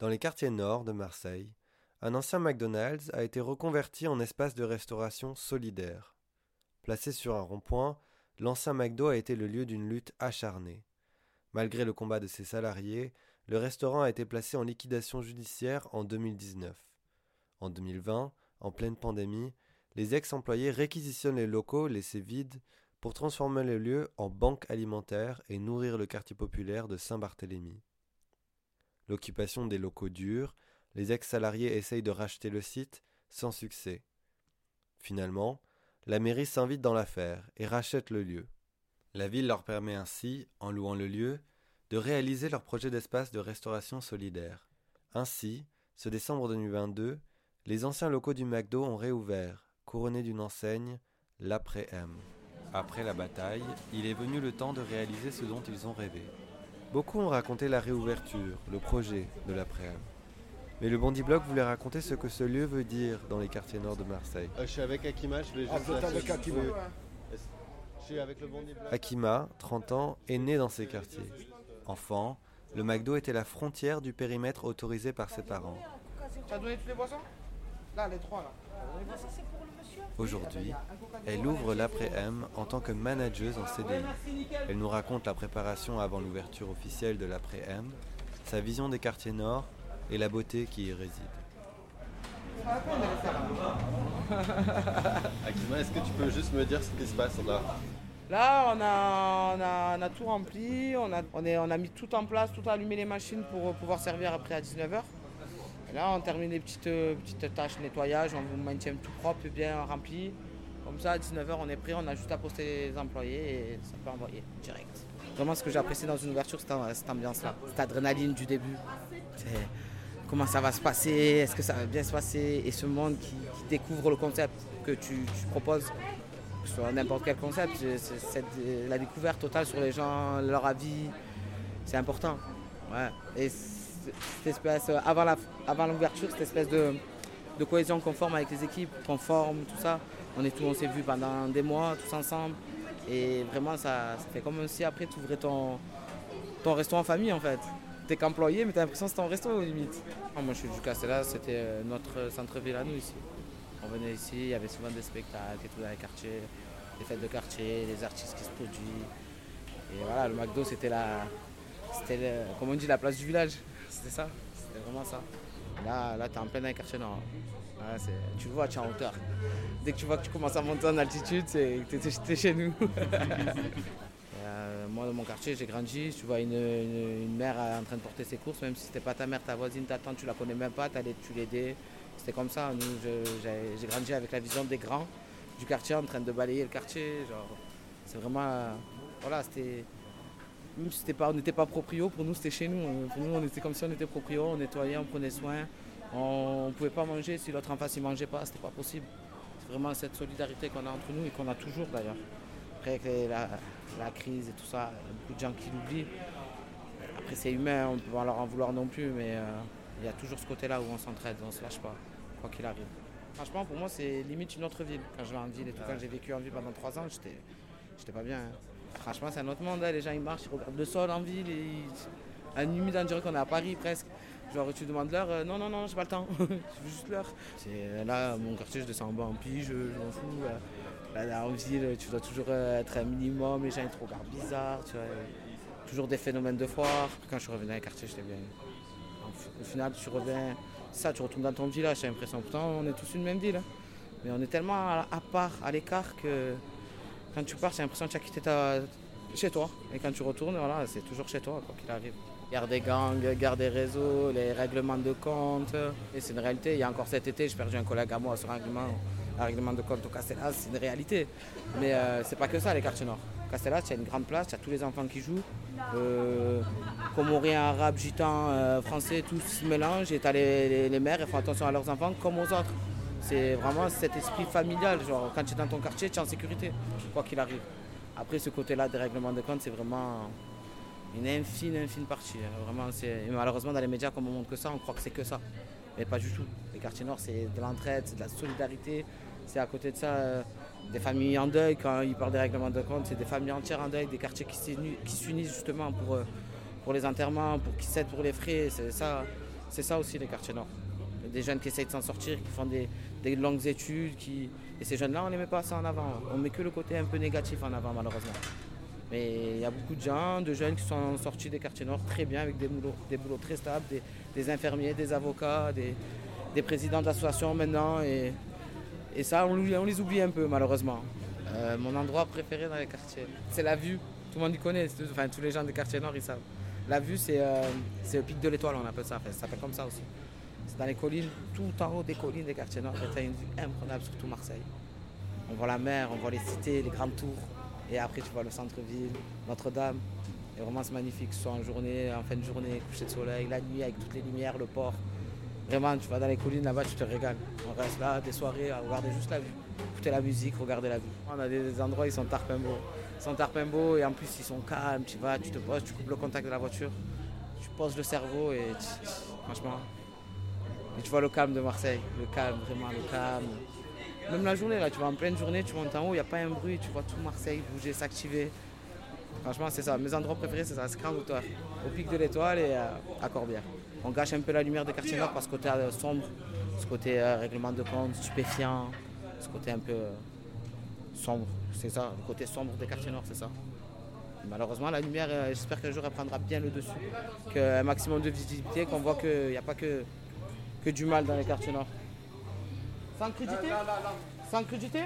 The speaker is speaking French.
Dans les quartiers nord de Marseille, un ancien McDonald's a été reconverti en espace de restauration solidaire. Placé sur un rond-point, l'ancien McDo a été le lieu d'une lutte acharnée. Malgré le combat de ses salariés, le restaurant a été placé en liquidation judiciaire en 2019. En 2020, en pleine pandémie, les ex-employés réquisitionnent les locaux laissés vides pour transformer le lieu en banque alimentaire et nourrir le quartier populaire de Saint-Barthélemy. L'occupation des locaux dure, les ex-salariés essayent de racheter le site, sans succès. Finalement, la mairie s'invite dans l'affaire et rachète le lieu. La ville leur permet ainsi, en louant le lieu, de réaliser leur projet d'espace de restauration solidaire. Ainsi, ce décembre 2022, les anciens locaux du McDo ont réouvert, couronnés d'une enseigne, l'après-M. Après la bataille, il est venu le temps de réaliser ce dont ils ont rêvé. Beaucoup ont raconté la réouverture, le projet de l'après-M. Mais le Bondi Blog voulait raconter ce que ce lieu veut dire dans les quartiers nord de Marseille. Euh, je suis avec Akima, je vais Ah, juste. êtes avec Akima. Je suis avec le Bondi Blog. Akima, 30 ans, est né dans ces quartiers. Enfant, le McDo était la frontière du périmètre autorisé par ses parents. Tu as donné toutes les boissons? Là, les trois là. Aujourd'hui, elle ouvre l'après-M en tant que manageuse en CDI. Elle nous raconte la préparation avant l'ouverture officielle de l'après-M, sa vision des quartiers nord et la beauté qui y réside. Akima, est-ce que tu peux juste me dire ce qui se passe là? Là, on a, on a, on a tout rempli, on a, on, est, on a mis tout en place, tout allumé les machines pour pouvoir servir après à 19h. Là, on termine les petites, euh, petites tâches nettoyage, on vous maintient tout propre bien rempli. Comme ça, à 19h, on est prêt, on a juste à poster les employés et ça peut envoyer direct. Vraiment, ce que j'ai apprécié dans une ouverture, c'est cette ambiance-là, cette adrénaline du début. Comment ça va se passer, est-ce que ça va bien se passer, et ce monde qui, découvre le concept que tu, proposes, que ce soit n'importe quel concept, la découverte totale sur les gens, leur avis, c'est important. Ouais. Cette espèce, euh, avant l'ouverture, cette espèce de, de cohésion conforme avec les équipes, conforme, tout ça, on est on s'est vu pendant des mois, tous ensemble, et vraiment ça, fait comme si après tu ouvrais ton, ton resto en famille en fait. T'es qu'employé, mais t'as l'impression que c'est ton resto limite. Ah, moi je suis du Castella, c'était euh, notre centre-ville à nous ici. On venait ici, il y avait souvent des spectacles et tout dans les quartiers, des fêtes de quartier, des artistes qui se produisent. Et voilà, le McDo c'était. C'était, on dit, la place du village. C'était ça, c'était vraiment ça. Là, là t'es en plein quartiers nord. Ouais, tu le vois, tu es en hauteur. Dès que tu vois que tu commences à monter en altitude, c'est que t'es, t'es chez nous. Euh, moi, dans mon quartier, j'ai grandi. Tu vois une, une- mère en train de porter ses courses, même si c'était pas ta mère, ta voisine, ta tante, tu la connais même pas, tu l'aidais. C'était comme ça. J'ai, grandi avec la vision des grands du quartier en train de balayer le quartier. C'est vraiment. euh, voilà, c'était. Même pas, on n'était pas proprio, pour nous c'était chez nous. Euh, Pour nous, on était comme si on était proprio, on nettoyait, on prenait soin. On ne pouvait pas manger si l'autre en face ne mangeait pas, c'était pas possible. C'est vraiment cette solidarité qu'on a entre nous et qu'on a toujours d'ailleurs. Après avec la, crise et tout ça, il y a beaucoup de gens qui l'oublient. Après c'est humain, on peut pas leur en vouloir non plus, mais euh, il y a toujours ce côté-là où on s'entraide, on se lâche pas, quoi qu'il arrive. Franchement pour moi c'est limite une autre ville. Quand je vais en ville et tout, quand j'ai vécu en ville pendant trois ans, j'étais pas bien. hein. Franchement c'est un autre monde, hein. les gens ils marchent, ils regardent le sol en ville et ils... à humide on dirait qu'on est à Paris presque. Genre tu demandes l'heure, euh, non non non j'ai pas le temps, je veux juste l'heure. C'est là mon quartier je descends en bas en pige, je, m'en fous. euh. Là, là, en ville tu dois toujours euh, être un minimum, les gens ils te regardent bizarre, tu vois. Toujours des phénomènes de foire. Quand je dans les quartiers j'étais bien. Au final tu reviens, ça tu retournes dans ton village, j'ai l'impression. Pourtant on est tous une même ville. hein. Mais on est tellement à, à part, à l'écart que quand tu pars, j'ai l'impression que tu as quitté ta... chez toi. Et quand tu retournes, voilà, c'est toujours chez toi, quoi qu'il arrive. Guerre des gangs, guerre des réseaux, les règlements de compte. Et c'est une réalité. Il y a encore cet été, j'ai perdu un collègue à moi sur un règlement, un règlement de compte au Castellas, c'est une réalité. Mais euh, c'est pas que ça, les quartiers nord. Castellas, il y a une grande place, il y a tous les enfants qui jouent. Euh, Comoriens, arabes, gitans, euh, français, tous se mélangent. Et tu as les mères, ils font attention à leurs enfants comme aux autres. C'est vraiment cet esprit familial. Genre, quand tu es dans ton quartier, tu es en sécurité, quoi qu'il arrive. Après, ce côté-là des règlements de compte, c'est vraiment une infime, infime partie. hein. Vraiment, c'est... malheureusement, dans les médias, comme on montre que ça, on croit que c'est que ça. Mais pas du tout. Les quartiers nord, c'est de l'entraide, c'est de la solidarité. C'est à côté de ça, euh, des familles en deuil. Quand ils parlent des règlements de compte, c'est des familles entières en deuil, des quartiers qui s'unissent justement pour, euh, pour les enterrements, pour qui s'aident pour les frais. C'est ça. C'est ça aussi les quartiers nord. Des jeunes qui essayent de s'en sortir, qui font des, des longues études. Qui... Et ces jeunes-là, on ne les met pas ça en avant. On met que le côté un peu négatif en avant, malheureusement. Mais il y a beaucoup de gens, de jeunes qui sont sortis des quartiers nord très bien, avec des boulots, des boulots très stables, des, infirmiers, des avocats, des, des présidents d'associations maintenant. Et, et ça, on, les oublie un peu, malheureusement. Euh, mon endroit préféré dans les quartiers, c'est la vue. Tout le monde y connaît, enfin tous les gens des quartiers nord, ils savent. La vue, c'est euh, le pic de l'étoile, on appelle ça. Ça s'appelle comme ça aussi. C'est dans les collines, tout en haut des collines des quartiers nord. Tu as une vue imprenable sur tout Marseille. On voit la mer, on voit les cités, les grandes tours. Et après, tu vois le centre-ville, Notre-Dame. Et vraiment, c'est magnifique, soit en journée, en fin de journée, coucher de soleil, la nuit avec toutes les lumières, le port. Vraiment, tu vas dans les collines là-bas, tu te régales. On reste là des soirées à regarder juste la vue, écouter la musique, regarder la vue. On a des endroits, ils sont tarpimbeaux. Ils sont tarpimbeaux et en plus, ils sont calmes. Tu vas, tu te poses, tu coupes le contact de la voiture, tu poses le cerveau et franchement. Et tu vois le calme de Marseille, le calme, vraiment le calme. Même la journée, là, tu vas en pleine journée, tu montes en haut, il n'y a pas un bruit, tu vois tout Marseille bouger, s'activer. Franchement, c'est ça. Mes endroits préférés, c'est ça, c'est Grand Hauteur, au pic de l'Étoile et euh, à Corbière. On gâche un peu la lumière des quartiers nord par ce côté euh, sombre, ce côté euh, règlement de compte, stupéfiant, ce côté un peu euh, sombre. C'est ça, le côté sombre des quartiers nord, c'est ça. Malheureusement, la lumière, euh, j'espère qu'un jour elle prendra bien le dessus, qu'un maximum de visibilité, qu'on voit qu'il n'y a pas que, que du mal dans les quartiers nord. Sans crudité Sans crudité